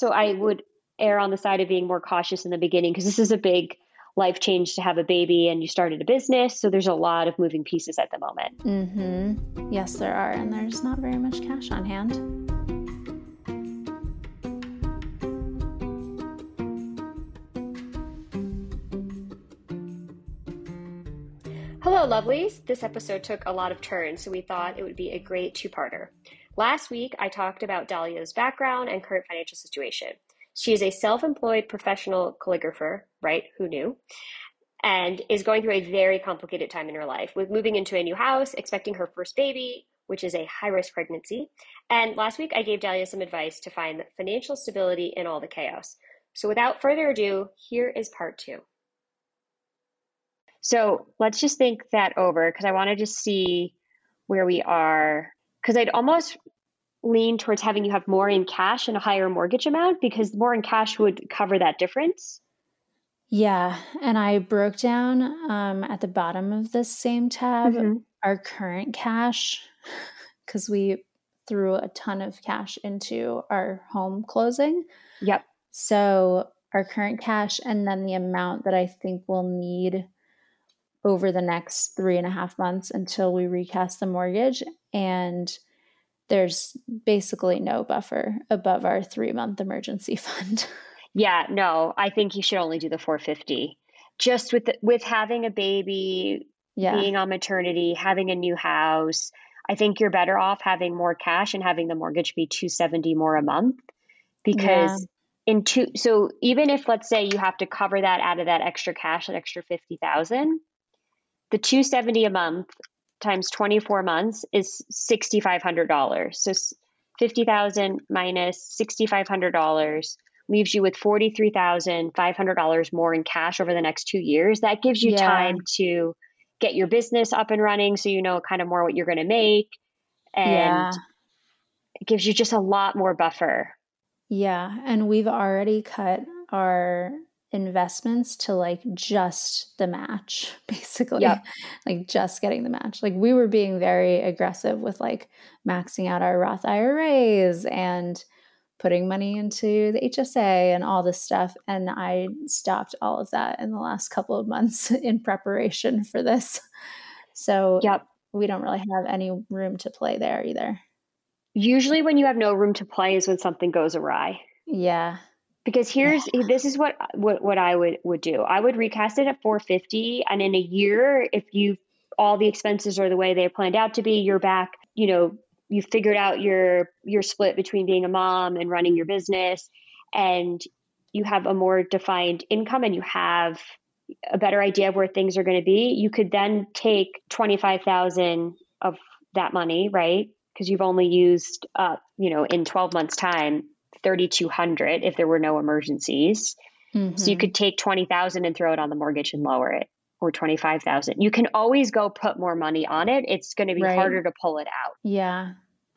So I would err on the side of being more cautious in the beginning because this is a big life change to have a baby and you started a business. So there's a lot of moving pieces at the moment. Mm-hmm. Yes, there are. And there's not very much cash on hand. Hello, lovelies. This episode took a lot of turns, so we thought it would be a great two parter. Last week, I talked about Dahlia's background and current financial situation. She is a self employed professional calligrapher, right? Who knew? And is going through a very complicated time in her life with moving into a new house, expecting her first baby, which is a high risk pregnancy. And last week, I gave Dahlia some advice to find financial stability in all the chaos. So without further ado, here is part two. So let's just think that over because I want to just see where we are because I'd almost lean towards having you have more in cash and a higher mortgage amount because more in cash would cover that difference. Yeah. And I broke down um, at the bottom of this same tab mm-hmm. our current cash because we threw a ton of cash into our home closing. Yep. So our current cash and then the amount that I think we'll need over the next three and a half months until we recast the mortgage. And there's basically no buffer above our three month emergency fund. Yeah, no, I think you should only do the 450. Just with the, with having a baby, yeah. being on maternity, having a new house, I think you're better off having more cash and having the mortgage be 270 more a month because yeah. in two so even if let's say you have to cover that out of that extra cash, that extra 50,000, the 270 a month times 24 months is $6,500. So 50,000 minus $6,500 leaves you with $43,500 more in cash over the next two years. That gives you yeah. time to get your business up and running so you know kind of more what you're going to make. And yeah. it gives you just a lot more buffer. Yeah. And we've already cut our investments to like just the match basically. Yep. like just getting the match. Like we were being very aggressive with like maxing out our roth iras and putting money into the hsa and all this stuff and i stopped all of that in the last couple of months in preparation for this. So yep. we don't really have any room to play there either. Usually when you have no room to play is when something goes awry. Yeah because here's yeah. this is what what what I would would do. I would recast it at 450 and in a year if you all the expenses are the way they planned out to be, you're back, you know, you figured out your your split between being a mom and running your business and you have a more defined income and you have a better idea of where things are going to be, you could then take 25,000 of that money, right? Because you've only used up, you know, in 12 months time 3200 if there were no emergencies. Mm-hmm. So you mm-hmm. could take 20,000 and throw it on the mortgage and lower it or 25,000. You can always go put more money on it. It's going to be right. harder to pull it out. Yeah.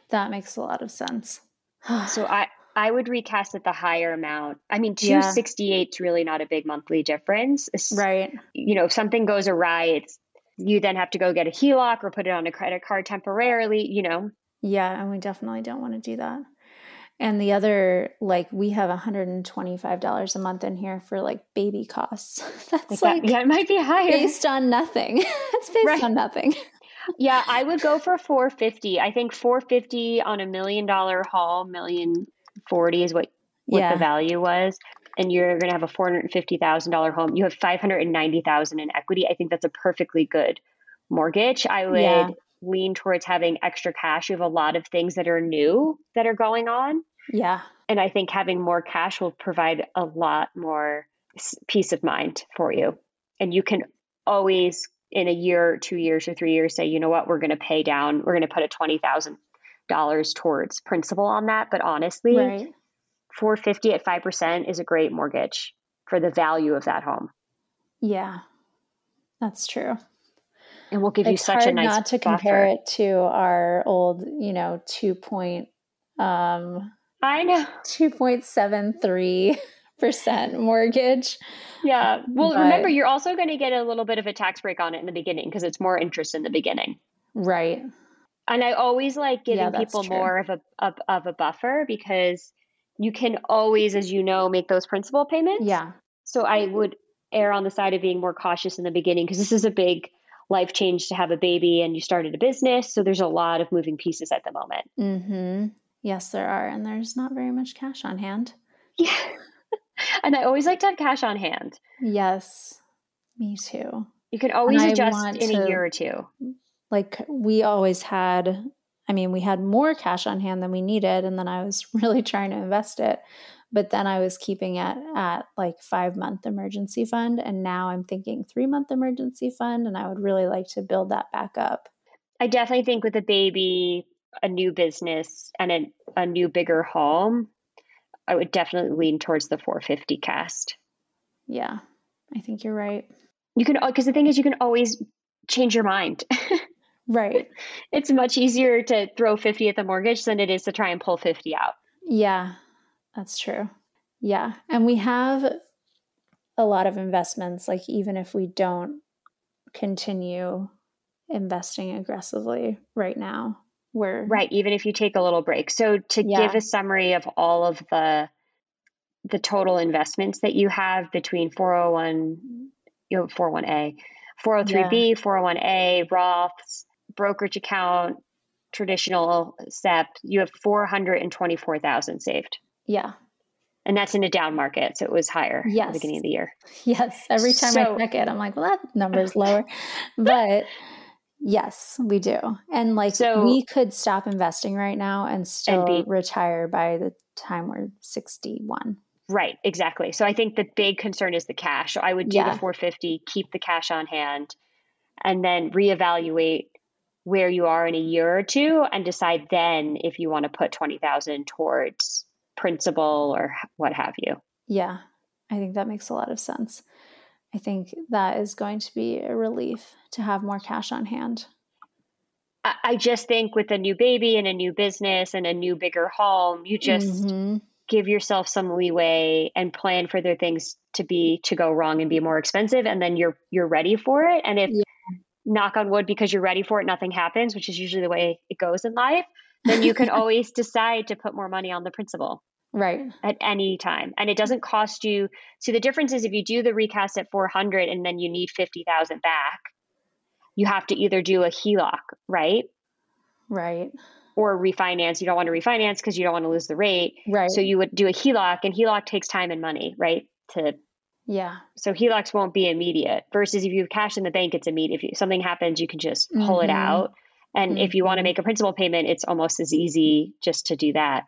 That makes a lot of sense. so I I would recast at the higher amount. I mean, 268 yeah. is really not a big monthly difference. It's, right. You know, if something goes awry, it's you then have to go get a HELOC or put it on a credit card temporarily, you know. Yeah, and we definitely don't want to do that. And the other, like, we have $125 a month in here for like baby costs. That's like, like yeah, it might be higher. Based on nothing. it's based right. on nothing. yeah, I would go for 450. I think 450 on a million dollar haul, million forty is what what yeah. the value was and you're going to have a $450,000 home, you have 590,000 in equity. I think that's a perfectly good mortgage. I would yeah. Lean towards having extra cash. You have a lot of things that are new that are going on. Yeah. And I think having more cash will provide a lot more peace of mind for you. And you can always in a year, two years, or three years say, you know what, we're going to pay down, we're going to put a $20,000 towards principal on that. But honestly, right. 450 at 5% is a great mortgage for the value of that home. Yeah, that's true. And we'll give it's you such a nice not to buffer. compare it to our old, you know, two point um I know 2.73 percent mortgage. Yeah. Well, but, remember, you're also going to get a little bit of a tax break on it in the beginning because it's more interest in the beginning. Right. And I always like giving yeah, people true. more of a of, of a buffer because you can always, as you know, make those principal payments. Yeah. So I would err on the side of being more cautious in the beginning because this is a big life change to have a baby and you started a business. So there's a lot of moving pieces at the moment. Mm-hmm. Yes, there are. And there's not very much cash on hand. Yeah. and I always like to have cash on hand. Yes. Me too. You can always adjust in to, a year or two. Like we always had I mean, we had more cash on hand than we needed. And then I was really trying to invest it. But then I was keeping it at like five month emergency fund. And now I'm thinking three month emergency fund. And I would really like to build that back up. I definitely think with a baby, a new business, and a, a new bigger home, I would definitely lean towards the 450 cast. Yeah, I think you're right. You can, because the thing is, you can always change your mind. Right. It's much easier to throw 50 at the mortgage than it is to try and pull 50 out. Yeah, that's true. Yeah. And we have a lot of investments, like even if we don't continue investing aggressively right now, we're right, even if you take a little break. So to yeah. give a summary of all of the the total investments that you have between 401 you know 401a 403b yeah. 401a roths brokerage account, traditional SEP, you have 424,000 saved. Yeah. And that's in a down market. So it was higher yes. at the beginning of the year. Yes. Every time so, I check it, I'm like, well, that number is lower. but yes, we do. And like so, we could stop investing right now and still and be, retire by the time we're 61. Right, exactly. So I think the big concern is the cash. So I would do yeah. the 450, keep the cash on hand, and then reevaluate where you are in a year or two and decide then if you want to put 20,000 towards principal or what have you. Yeah. I think that makes a lot of sense. I think that is going to be a relief to have more cash on hand. I just think with a new baby and a new business and a new bigger home, you just mm-hmm. give yourself some leeway and plan for their things to be to go wrong and be more expensive and then you're you're ready for it and if yeah knock on wood because you're ready for it, nothing happens, which is usually the way it goes in life, then you can always decide to put more money on the principal. Right. At any time. And it doesn't cost you. So the difference is if you do the recast at 400 and then you need 50,000 back, you have to either do a HELOC, right? Right. Or refinance. You don't want to refinance because you don't want to lose the rate. Right. So you would do a HELOC, and HELOC takes time and money, right? To yeah. So HELOCs won't be immediate versus if you have cash in the bank, it's immediate. If you, something happens, you can just pull mm-hmm. it out. And mm-hmm. if you want to make a principal payment, it's almost as easy just to do that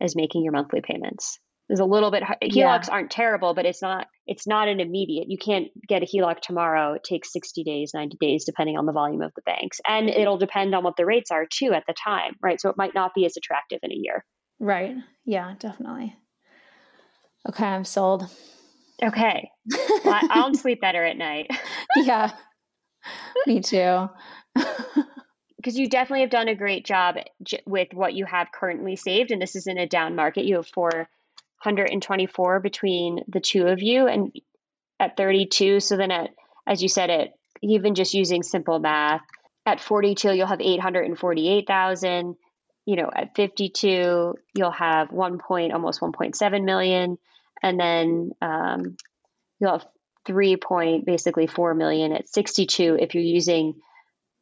as making your monthly payments. There's a little bit HELOCs yeah. aren't terrible, but it's not it's not an immediate. You can't get a HELOC tomorrow. It takes 60 days, 90 days depending on the volume of the banks. And it'll depend on what the rates are too at the time, right? So it might not be as attractive in a year. Right. Yeah, definitely. Okay, I'm sold. Okay. Well, I'll sleep better at night. yeah. Me too. Because you definitely have done a great job with what you have currently saved. And this is in a down market. You have 424 between the two of you and at 32. So then at, as you said, it even just using simple math, at 42, you'll have 848,000. You know, at 52, you'll have 1 point, almost 1.7 million and then um, you'll have three point basically four million at 62 if you're using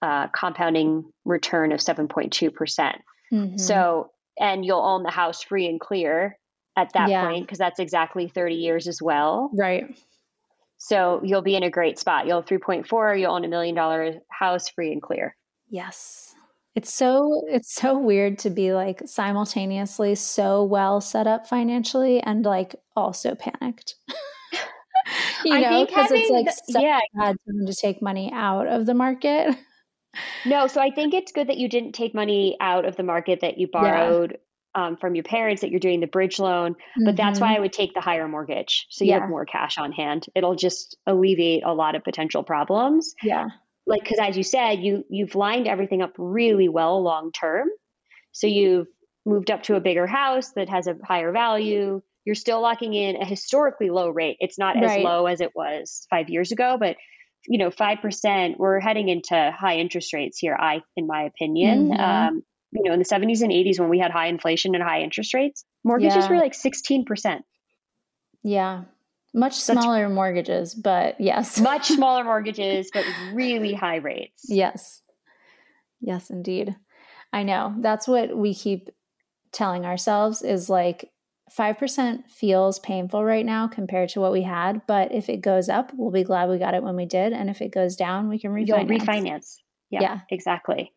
uh, compounding return of 7.2 percent. Mm-hmm. So and you'll own the house free and clear at that yeah. point because that's exactly 30 years as well. Right. So you'll be in a great spot. You'll have 3.4, you'll own a million dollar house free and clear. Yes. It's so it's so weird to be like simultaneously so well set up financially and like also panicked. you know, because it's like the, yeah. bad to take money out of the market. No, so I think it's good that you didn't take money out of the market that you borrowed yeah. um, from your parents, that you're doing the bridge loan. But mm-hmm. that's why mm-hmm. I would take the higher mortgage. So you yeah. have more cash on hand. It'll just alleviate a lot of potential problems. Yeah. Like, because as you said, you you've lined everything up really well long term. So you've moved up to a bigger house that has a higher value. You're still locking in a historically low rate. It's not right. as low as it was five years ago, but you know, 5%, we're heading into high interest rates here, I, in my opinion. Mm-hmm. Um, you know, in the 70s and 80s when we had high inflation and high interest rates, mortgages yeah. were like 16%. Yeah. Much smaller That's, mortgages, but yes. much smaller mortgages, but really high rates. Yes. Yes, indeed. I know. That's what we keep telling ourselves is like 5% feels painful right now compared to what we had, but if it goes up, we'll be glad we got it when we did. And if it goes down, we can refinance. You'll refinance. Yeah, yeah. exactly.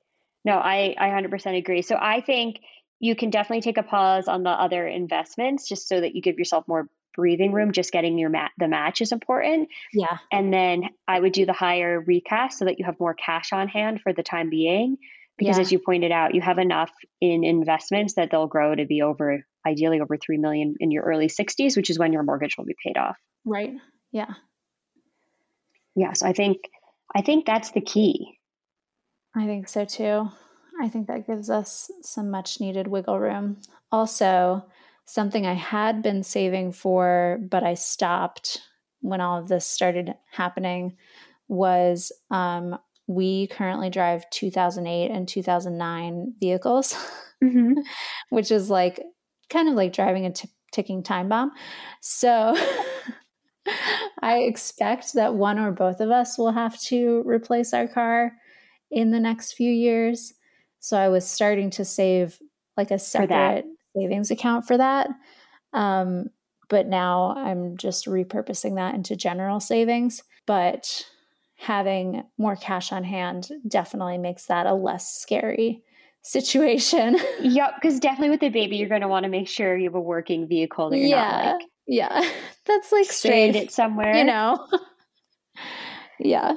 No, I, I 100% agree. So I think you can definitely take a pause on the other investments just so that you give yourself more breathing room. Just getting your mat, the match is important. Yeah. And then I would do the higher recast so that you have more cash on hand for the time being. Because yeah. as you pointed out, you have enough in investments that they'll grow to be over ideally over 3 million in your early 60s which is when your mortgage will be paid off. Right. Yeah. Yes i think i think that's the key. I think so too. I think that gives us some much needed wiggle room. Also something i had been saving for but i stopped when all of this started happening was um, we currently drive 2008 and 2009 vehicles. Mm-hmm. which is like kind of like driving a t- ticking time bomb. So I expect that one or both of us will have to replace our car in the next few years. So I was starting to save like a separate savings account for that. Um, but now I'm just repurposing that into general savings. But having more cash on hand definitely makes that a less scary situation. yep, because definitely with the baby, you're going to want to make sure you have a working vehicle that you're yeah, not like yeah, that's like stranded safe, somewhere, you know. yeah.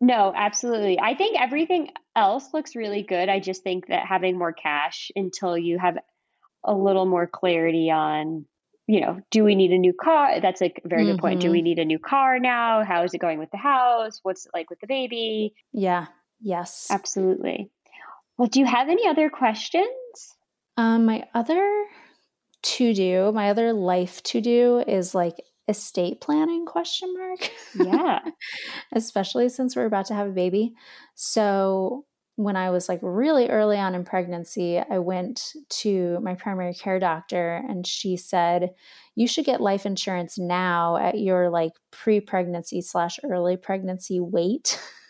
No, absolutely. I think everything else looks really good. I just think that having more cash until you have a little more clarity on, you know, do we need a new car? That's a very mm-hmm. good point. Do we mm-hmm. need a new car now? How is it going with the house? What's it like with the baby? Yeah. Yes. Absolutely. Well, do you have any other questions? Um, my other to do, my other life to do is like estate planning question mark. Yeah. Especially since we're about to have a baby. So when I was like really early on in pregnancy, I went to my primary care doctor and she said, you should get life insurance now at your like pre-pregnancy slash early pregnancy weight.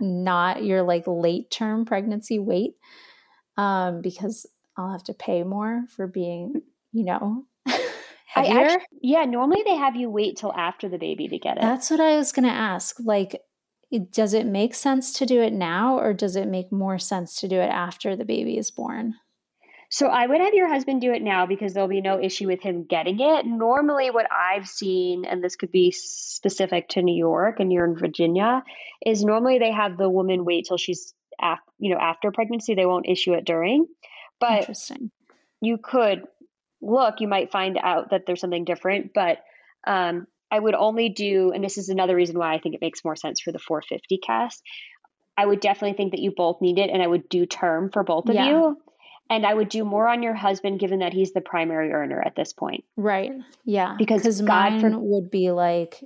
not your like late term pregnancy weight um, because I'll have to pay more for being, you know, heavier. Actually, yeah, normally they have you wait till after the baby to get it. That's what I was going to ask. Like, does it make sense to do it now or does it make more sense to do it after the baby is born? So I would have your husband do it now because there'll be no issue with him getting it. Normally, what I've seen, and this could be specific to New York and you're in Virginia, is normally they have the woman wait till she's af- you know after pregnancy. They won't issue it during. But you could look. You might find out that there's something different. But um, I would only do, and this is another reason why I think it makes more sense for the 450 cast. I would definitely think that you both need it, and I would do term for both of yeah. you and I would do more on your husband given that he's the primary earner at this point. Right. Yeah. Because God mine for, would be like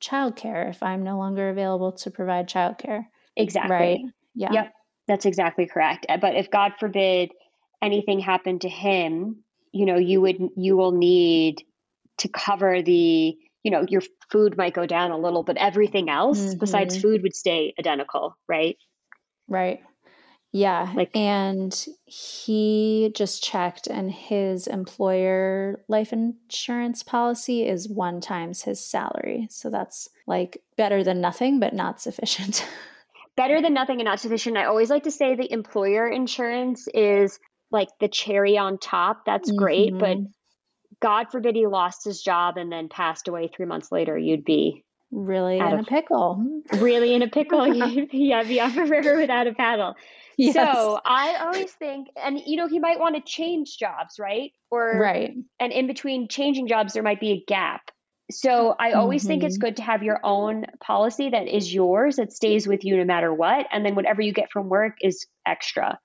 childcare if I'm no longer available to provide childcare. Exactly. Right. Yeah. Yep. That's exactly correct. Uh, but if God forbid anything happened to him, you know, you would you will need to cover the, you know, your food might go down a little, but everything else mm-hmm. besides food would stay identical, right? Right. Yeah. Like, and he just checked, and his employer life insurance policy is one times his salary. So that's like better than nothing, but not sufficient. better than nothing and not sufficient. I always like to say the employer insurance is like the cherry on top. That's mm-hmm. great. But mm-hmm. God forbid he lost his job and then passed away three months later, you'd be really in a pickle. Really in a pickle. yeah, be off a river without a paddle. Yes. So I always think, and you know, he might want to change jobs, right? Or right. And in between changing jobs, there might be a gap. So I always mm-hmm. think it's mm-hmm. good to have your own policy that is yours, that stays with you no matter what. And then whatever you get from work is extra.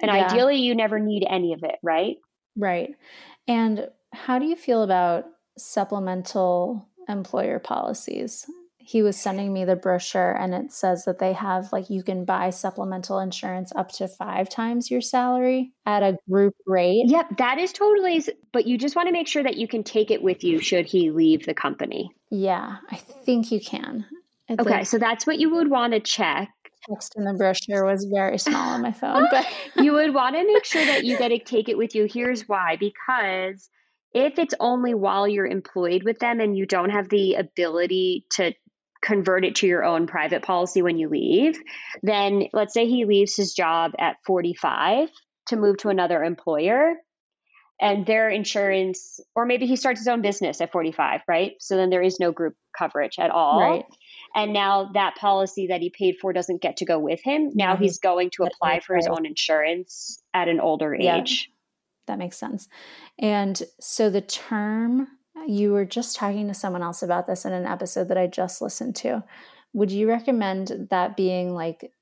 And yeah. ideally, you never need any of it, right? Right. And how do you feel about supplemental employer policies? He was sending me the brochure and it says that they have like you can buy supplemental insurance up to five times your salary at a group rate. Yep, that is totally, but you just want to make sure that you can take it with you should he leave the company. Yeah, I think you can. It's okay, like, so that's what you would want to check. Text in the brochure was very small on my phone, but you would want to make sure that you got to take it with you. Here's why because if it's only while you're employed with them and you don't have the ability to convert it to your own private policy when you leave, then let's say he leaves his job at 45 to move to another employer and their insurance, or maybe he starts his own business at 45, right? So then there is no group coverage at all. Right. And now that policy that he paid for doesn't get to go with him. Now mm-hmm. he's going to apply for his own insurance at an older age. Yeah, that makes sense. And so the term you were just talking to someone else about this in an episode that I just listened to. Would you recommend that being like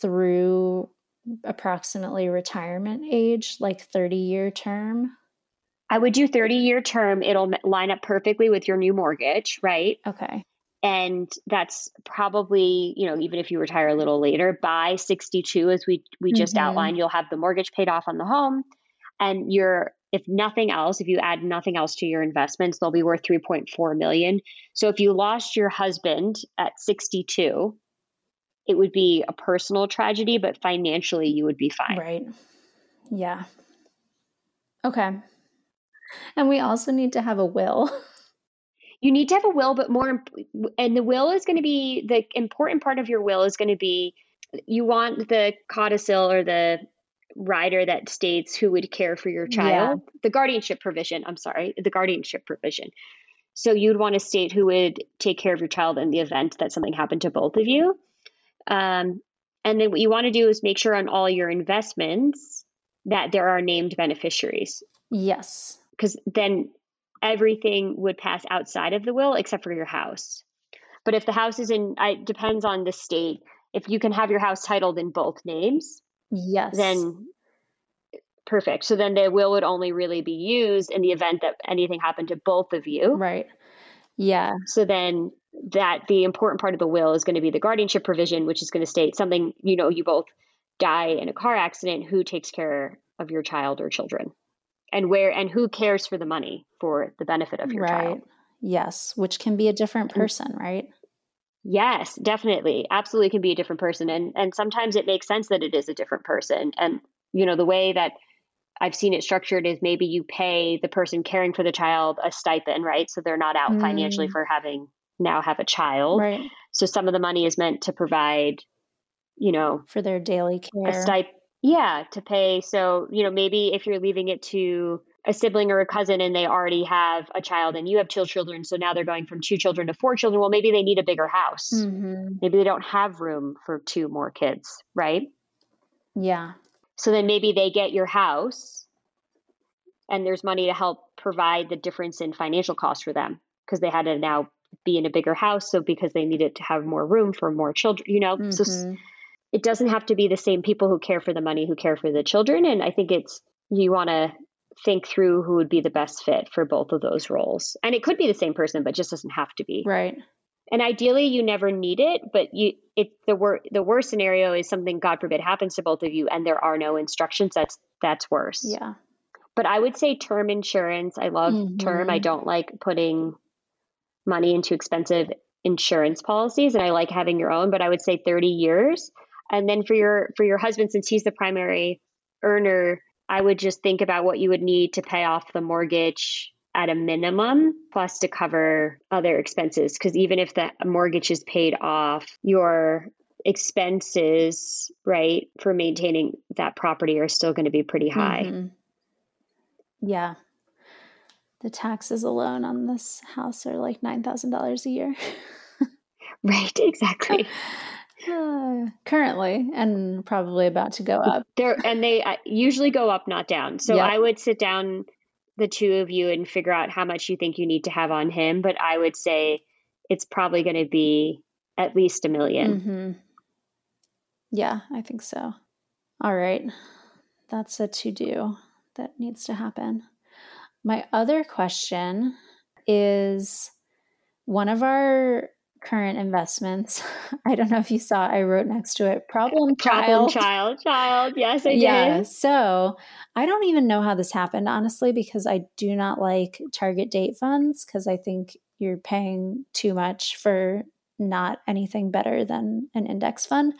through approximately retirement age, like 30 year term? I would do 30 year term. It'll line up perfectly with your new mortgage, right? Okay. And that's probably, you know, even if you retire a little later, by 62, as we we just mm-hmm. outlined, you'll have the mortgage paid off on the home and you're if nothing else, if you add nothing else to your investments, they'll be worth 3.4 million. So if you lost your husband at 62, it would be a personal tragedy, but financially you would be fine. Right. Yeah. Okay. And we also need to have a will. You need to have a will, but more, and the will is going to be the important part of your will is going to be you want the codicil or the rider that states who would care for your child, yeah. the guardianship provision, I'm sorry, the guardianship provision. So you'd want to state who would take care of your child in the event that something happened to both of you. Um, and then what you want to do is make sure on all your investments that there are named beneficiaries. Yes. Because then everything would pass outside of the will except for your house. But if the house is in, it depends on the state. If you can have your house titled in both names, Yes. Then perfect. So then the will would only really be used in the event that anything happened to both of you. Right. Yeah. So then that the important part of the will is going to be the guardianship provision, which is going to state something, you know, you both die in a car accident, who takes care of your child or children? And where and who cares for the money for the benefit of your right. child? Yes, which can be a different mm. person, right? Yes, definitely. Absolutely can be a different person. And and sometimes it makes sense that it is a different person. And you know, the way that I've seen it structured is maybe you pay the person caring for the child a stipend, right? So they're not out mm. financially for having now have a child. Right. So some of the money is meant to provide, you know, for their daily care. A stipend yeah, to pay. So, you know, maybe if you're leaving it to a sibling or a cousin and they already have a child and you have two children so now they're going from two children to four children. Well maybe they need a bigger house. Mm-hmm. maybe they don't have room for two more kids right? Yeah. So then maybe they get your house and there's money to help provide the difference in financial costs for them because they had to now be in a bigger house so because they needed to have more room for more children you know? Mm-hmm. so it doesn't have to be the same people who care for the money who care for the children and i think it's you want to think through who would be the best fit for both of those roles. And it could be the same person, but just doesn't have to be. Right. And ideally you never need it, but you it the wor- the worst scenario is something God forbid happens to both of you and there are no instructions. That's that's worse. Yeah. But I would say term insurance. I love mm-hmm. term. I don't like putting money into expensive insurance policies and I like having your own, but I would say 30 years And then for your for your husband, since he's the primary earner, I would just think about what you would need to pay off the mortgage at a minimum, plus to cover other expenses. Because even if the mortgage is paid off, your expenses, right, for maintaining that property are still going to be pretty high. Mm-hmm. Yeah. The taxes alone on this house are like $9,000 a year. right, exactly. Uh, currently, and probably about to go up. There, and they uh, usually go up, not down. So yep. I would sit down the two of you and figure out how much you think you need to have on him. But I would say it's probably going to be at least a 1000000 mm-hmm. Yeah, I think so. All right. That's a to do that needs to happen. My other question is one of our current investments. I don't know if you saw, I wrote next to it problem, problem child. child, child. Yes, I did. Yeah. So I don't even know how this happened, honestly, because I do not like target date funds because I think you're paying too much for not anything better than an index fund.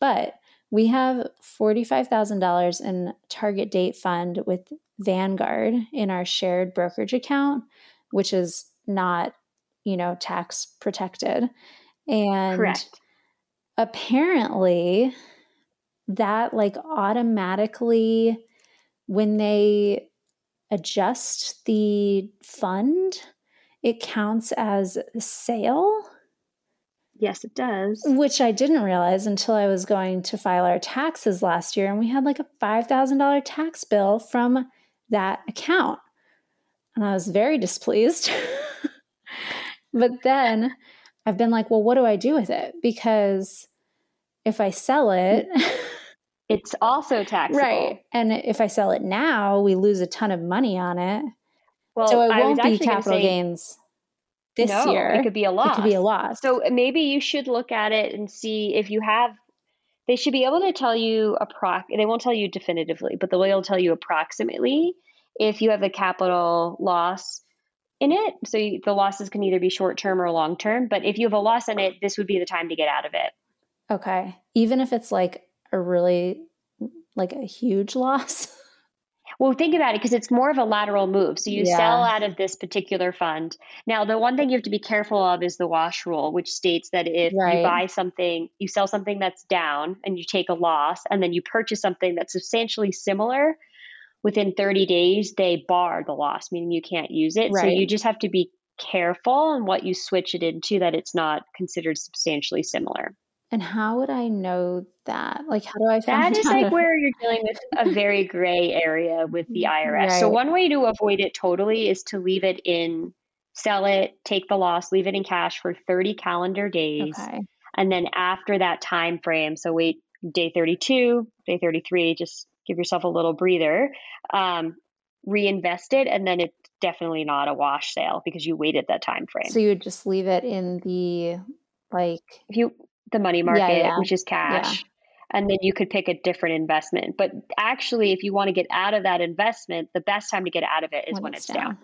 But we have $45,000 in target date fund with Vanguard in our shared brokerage account, which is not, you know, tax protected. And Correct. apparently that like automatically when they adjust the fund, it counts as a sale Yes, it does. Which I didn't realize until I was going to file our taxes last year. And we had like a $5,000 tax bill from that account. And I was very displeased. but then I've been like, well, what do I do with it? Because if I sell it, it's also taxable. Right. And if I sell it now, we lose a ton of money on it. Well, so it won't be capital say, gains this no, year. It could be a loss. It could be a loss. So maybe you should look at it and see if you have. They should be able to tell you a proc. They won't tell you definitively, but able to tell you approximately if you have a capital loss in it. So you, the losses can either be short term or long term. But if you have a loss in it, this would be the time to get out of it. Okay, even if it's like a really like a huge loss. Well, think about it because it's more of a lateral move. So you yeah. sell out of this particular fund. Now, the one thing you have to be careful of is the wash rule, which states that if right. you buy something, you sell something that's down and you take a loss, and then you purchase something that's substantially similar within 30 days, they bar the loss, meaning you can't use it. Right. So you just have to be careful on what you switch it into that it's not considered substantially similar. And how would I know that? Like, how do I find that? Is like where you're dealing with a very gray area with the IRS. Right. So one way to avoid it totally is to leave it in, sell it, take the loss, leave it in cash for 30 calendar days, okay. and then after that time frame, so wait day 32, day 33, just give yourself a little breather, um, reinvest it, and then it's definitely not a wash sale because you waited that time frame. So you would just leave it in the like if you the money market, yeah, yeah. which is cash. Yeah. And then you could pick a different investment. But actually, if you want to get out of that investment, the best time to get out of it is when, when it's, down. down.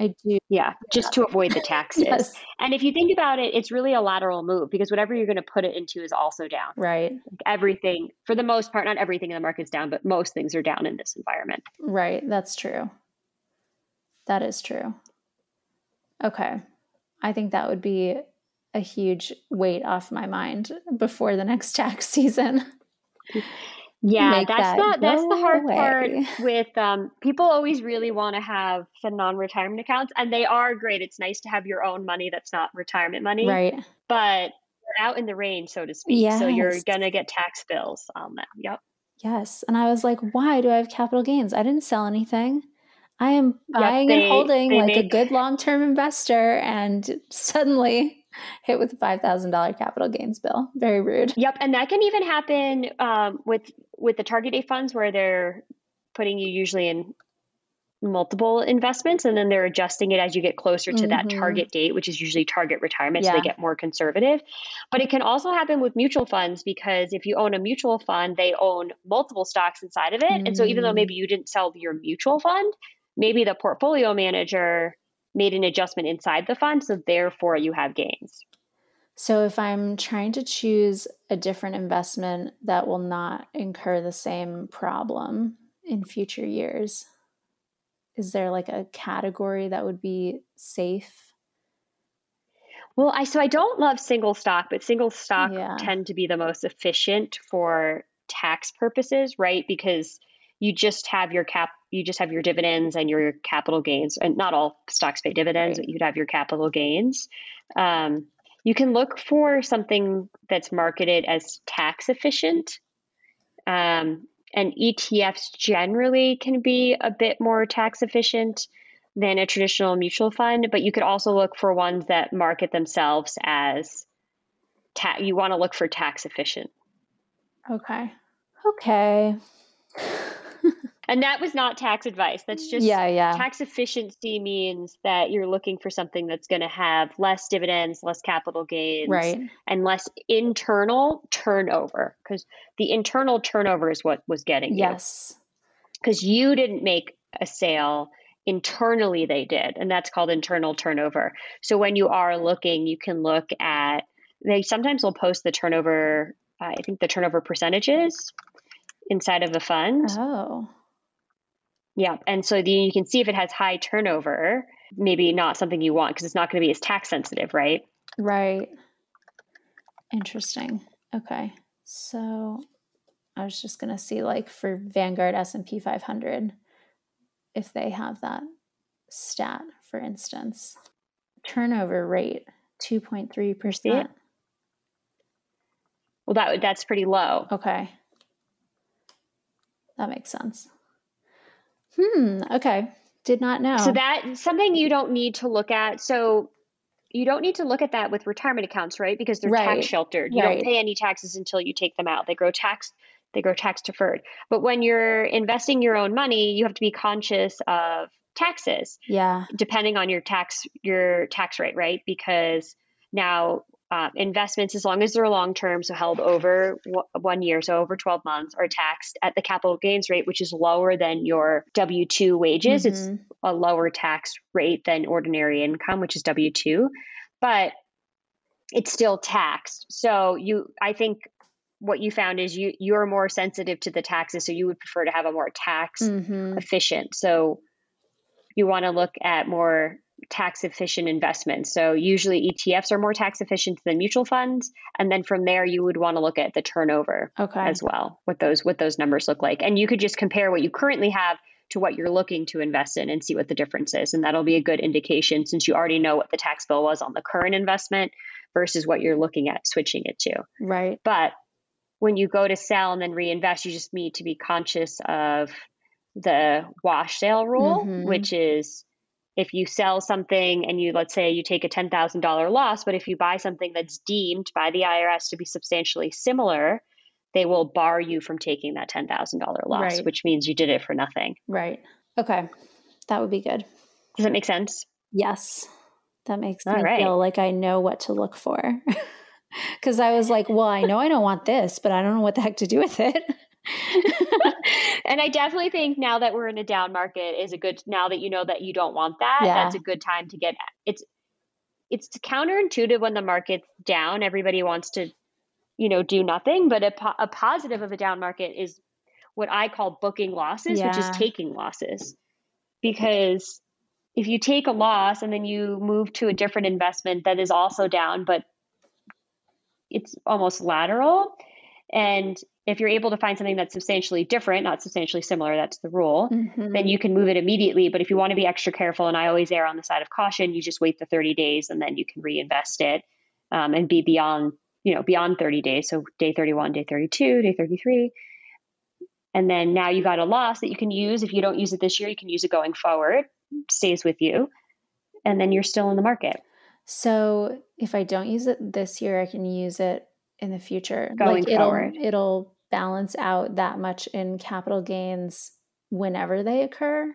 I do. Yeah, just to avoid the taxes. yes. And if you think about it, it's really a lateral move because whatever you're going to put it into is also down. Right. Like everything, for the most part, not everything in the market's down, but most things are down in this environment. Right. That's true. That is true. Okay. I think that would be a huge weight off my mind before the next tax season. Yeah, that's that the that's the hard away. part with um, people always really want to have the non-retirement accounts and they are great. It's nice to have your own money that's not retirement money. Right. But you're out in the rain, so to speak. Yes. So you're gonna get tax bills on them. Yep. Yes. And I was like, why do I have capital gains? I didn't sell anything. I am buying yep, they, and holding like make... a good long term investor and suddenly hit with a $5,000 capital gains bill. Very rude. Yep. And that can even happen um, with, with the target date funds where they're putting you usually in multiple investments and then they're adjusting it as you get closer to mm-hmm. that target date which is usually target retirement yeah. so they get more conservative but it can also happen with mutual funds because if you own a mutual fund they own multiple stocks inside of it mm-hmm. and so even though maybe you didn't sell your mutual fund maybe the portfolio manager made an adjustment inside the fund, so therefore you have gains. So if I'm trying to choose a different investment that will not incur the same problem in future years, is there like a category that would be safe? Well, I so I don't love single stock, but single stock yeah. tend to be the most efficient for tax purposes, right? Because you just have your cap you just have your dividends and your capital gains and not all stocks pay dividends but you'd have your capital gains. Um, you can look for something that's marketed as tax efficient. Um, and etfs generally can be a bit more tax efficient than a traditional mutual fund but you could also look for ones that market themselves as ta- you want to look for tax efficient. Okay. Okay and that was not tax advice. That's just yeah, yeah. Tax efficiency means that you're looking for something that's going to have less dividends, less capital gains, right. and less internal turnover. Because the internal turnover is what was getting yes. you. Because you didn't make a sale internally they did and that's called internal turnover so when you are looking you can look at they sometimes will post the turnover uh, i think the turnover percentages inside of the fund. Oh. Yeah. And so the, you can see if it has high turnover, maybe not something you want because it's not going to be as tax sensitive, right? Right. Interesting. Okay. So I was just going to see like for Vanguard S&P 500 if they have that stat for instance. Turnover rate 2.3%. Well that that's pretty low. Okay. That makes sense. Hmm. Okay. Did not know. So that something you don't need to look at. So you don't need to look at that with retirement accounts, right? Because they're right. tax sheltered. You right. don't pay any taxes until you take them out. They grow tax they grow tax deferred. But when you're investing your own money, you have to be conscious of taxes. Yeah. Depending on your tax your tax rate, right? Because now uh, investments, as long as they're long term, so held over w- one year, so over 12 months, are taxed at the capital gains rate, which is lower than your W 2 wages. Mm-hmm. It's a lower tax rate than ordinary income, which is W 2, but it's still taxed. So you, I think what you found is you you're more sensitive to the taxes so you would prefer to have a more tax mm-hmm. efficient so you want to look at more tax efficient investments. So usually ETFs are more tax efficient than mutual funds, and then from there you would want to look at the turnover okay. as well. What those what those numbers look like, and you could just compare what you currently have to what you're looking to invest in and see what the difference is, and that'll be a good indication since you already know what the tax bill was on the current investment versus what you're looking at switching it to. Right. But when you go to sell and then reinvest, you just need to be conscious of the wash sale rule, mm-hmm. which is if you sell something and you let's say you take a $10,000 loss, but if you buy something that's deemed by the IRS to be substantially similar, they will bar you from taking that $10,000 loss, right. which means you did it for nothing. Right. Okay. That would be good. Does that make sense? Yes. That makes All me right. feel like I know what to look for. Cuz I was like, well, I know I don't want this, but I don't know what the heck to do with it. and I definitely think now that we're in a down market is a good now that you know that you don't want that, yeah. that's a good time to get it's it's counterintuitive when the market's down. Everybody wants to, you know, do nothing. But a, a positive of a down market is what I call booking losses, yeah. which is taking losses. Because if you take a loss and then you move to a different investment that is also down, but it's almost lateral, and if you're able to find something that's substantially different, not substantially similar, that's the rule, mm-hmm. then you can move it immediately. But if you want to be extra careful, and I always err on the side of caution, you just wait the 30 days and then you can reinvest it um, and be beyond, you know, beyond 30 days. So day 31, day 32, day 33. And then now you've got a loss that you can use. If you don't use it this year, you can use it going forward, stays with you. And then you're still in the market. So if I don't use it this year, I can use it in the future. Going like forward. It'll, it'll balance out that much in capital gains whenever they occur.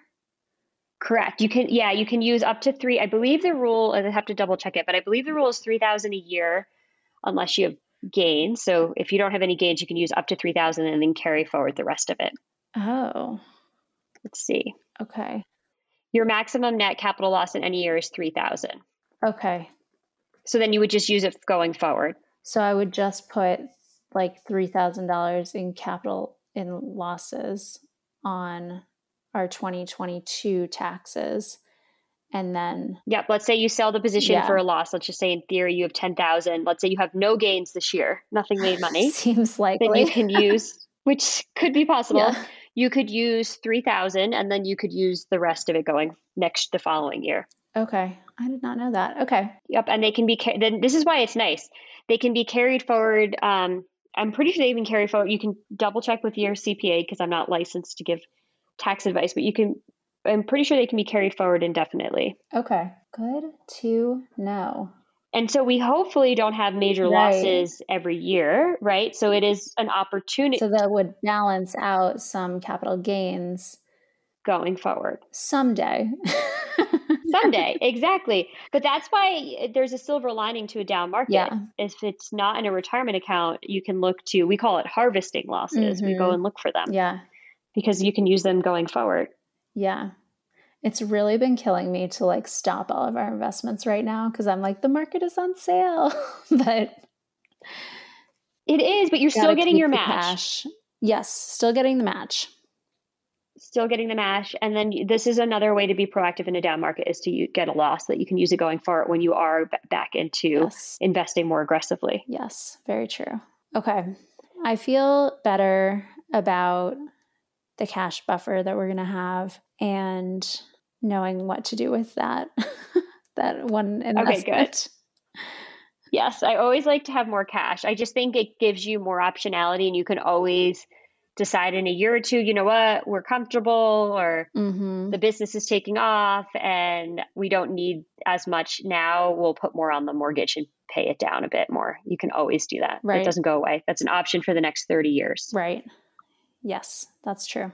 Correct. You can, yeah, you can use up to three. I believe the rule, I have to double check it, but I believe the rule is 3000 a year unless you have gains. So if you don't have any gains, you can use up to 3000 and then carry forward the rest of it. Oh. Let's see. Okay. Your maximum net capital loss in any year is 3000 Okay. So then you would just use it going forward. So I would just put like $3,000 in capital in losses on our 2022 taxes. And then yep let's say you sell the position yeah. for a loss. Let's just say in theory you have 10,000 let's say you have no gains this year nothing made money. Seems like then you can use which could be possible. Yeah. you could use 3,000 and then you could use the rest of it going next the following year. Okay i did not know that. Okay. Yep and they can be then this is why it's nice. They can be carried forward um, i'm pretty sure they even carry forward you can double check with your cpa because i'm not licensed to give tax advice but you can I'm pretty sure they can be carried forward indefinitely. Okay, good to know. And so we hopefully don't have major right. losses every year, right? So it is an opportunity. So that would balance out some capital gains going forward. Someday. Someday, exactly. But that's why there's a silver lining to a down market. Yeah. If it's not in a retirement account, you can look to, we call it harvesting losses. Mm-hmm. We go mm-hmm. and look for them. Yeah. Because you can use them going forward. Yeah. It's really been killing me to like stop all of our investments right now because I'm like, the market is on sale. but it is, but you're still getting your match. Cash. Yes, still getting the match. Still getting the mash And then this is another way to be proactive in a down market is to get a loss that you can use it going forward when you are back into yes. investing more aggressively. Yes, very true. Okay. I feel better about the cash buffer that we're going to have and knowing what to do with that that one investment. Okay, good. Yes, I always like to have more cash. I just think it gives you more optionality and you can always decide in a year or two, you know what, we're comfortable or mm-hmm. the business is taking off and we don't need as much now. We'll put more on the mortgage and pay it down a bit more. You can always do that. Right. It doesn't go away. That's an option for the next 30 years. Right. Yes, that's true.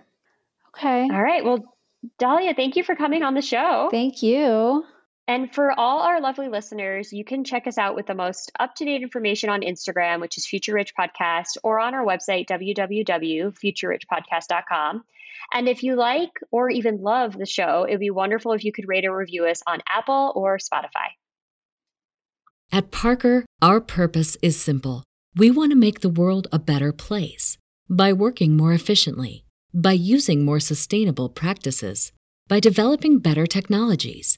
Okay. All right. Well, Dahlia, thank you for coming on the show. Thank you. And for all our lovely listeners, you can check us out with the most up to date information on Instagram, which is Future Rich Podcast, or on our website, www.futurerichpodcast.com. And if you like or even love the show, it would be wonderful if you could rate or review us on Apple or Spotify. At Parker, our purpose is simple. We want to make the world a better place by working more efficiently by using more sustainable practices, by developing better technologies,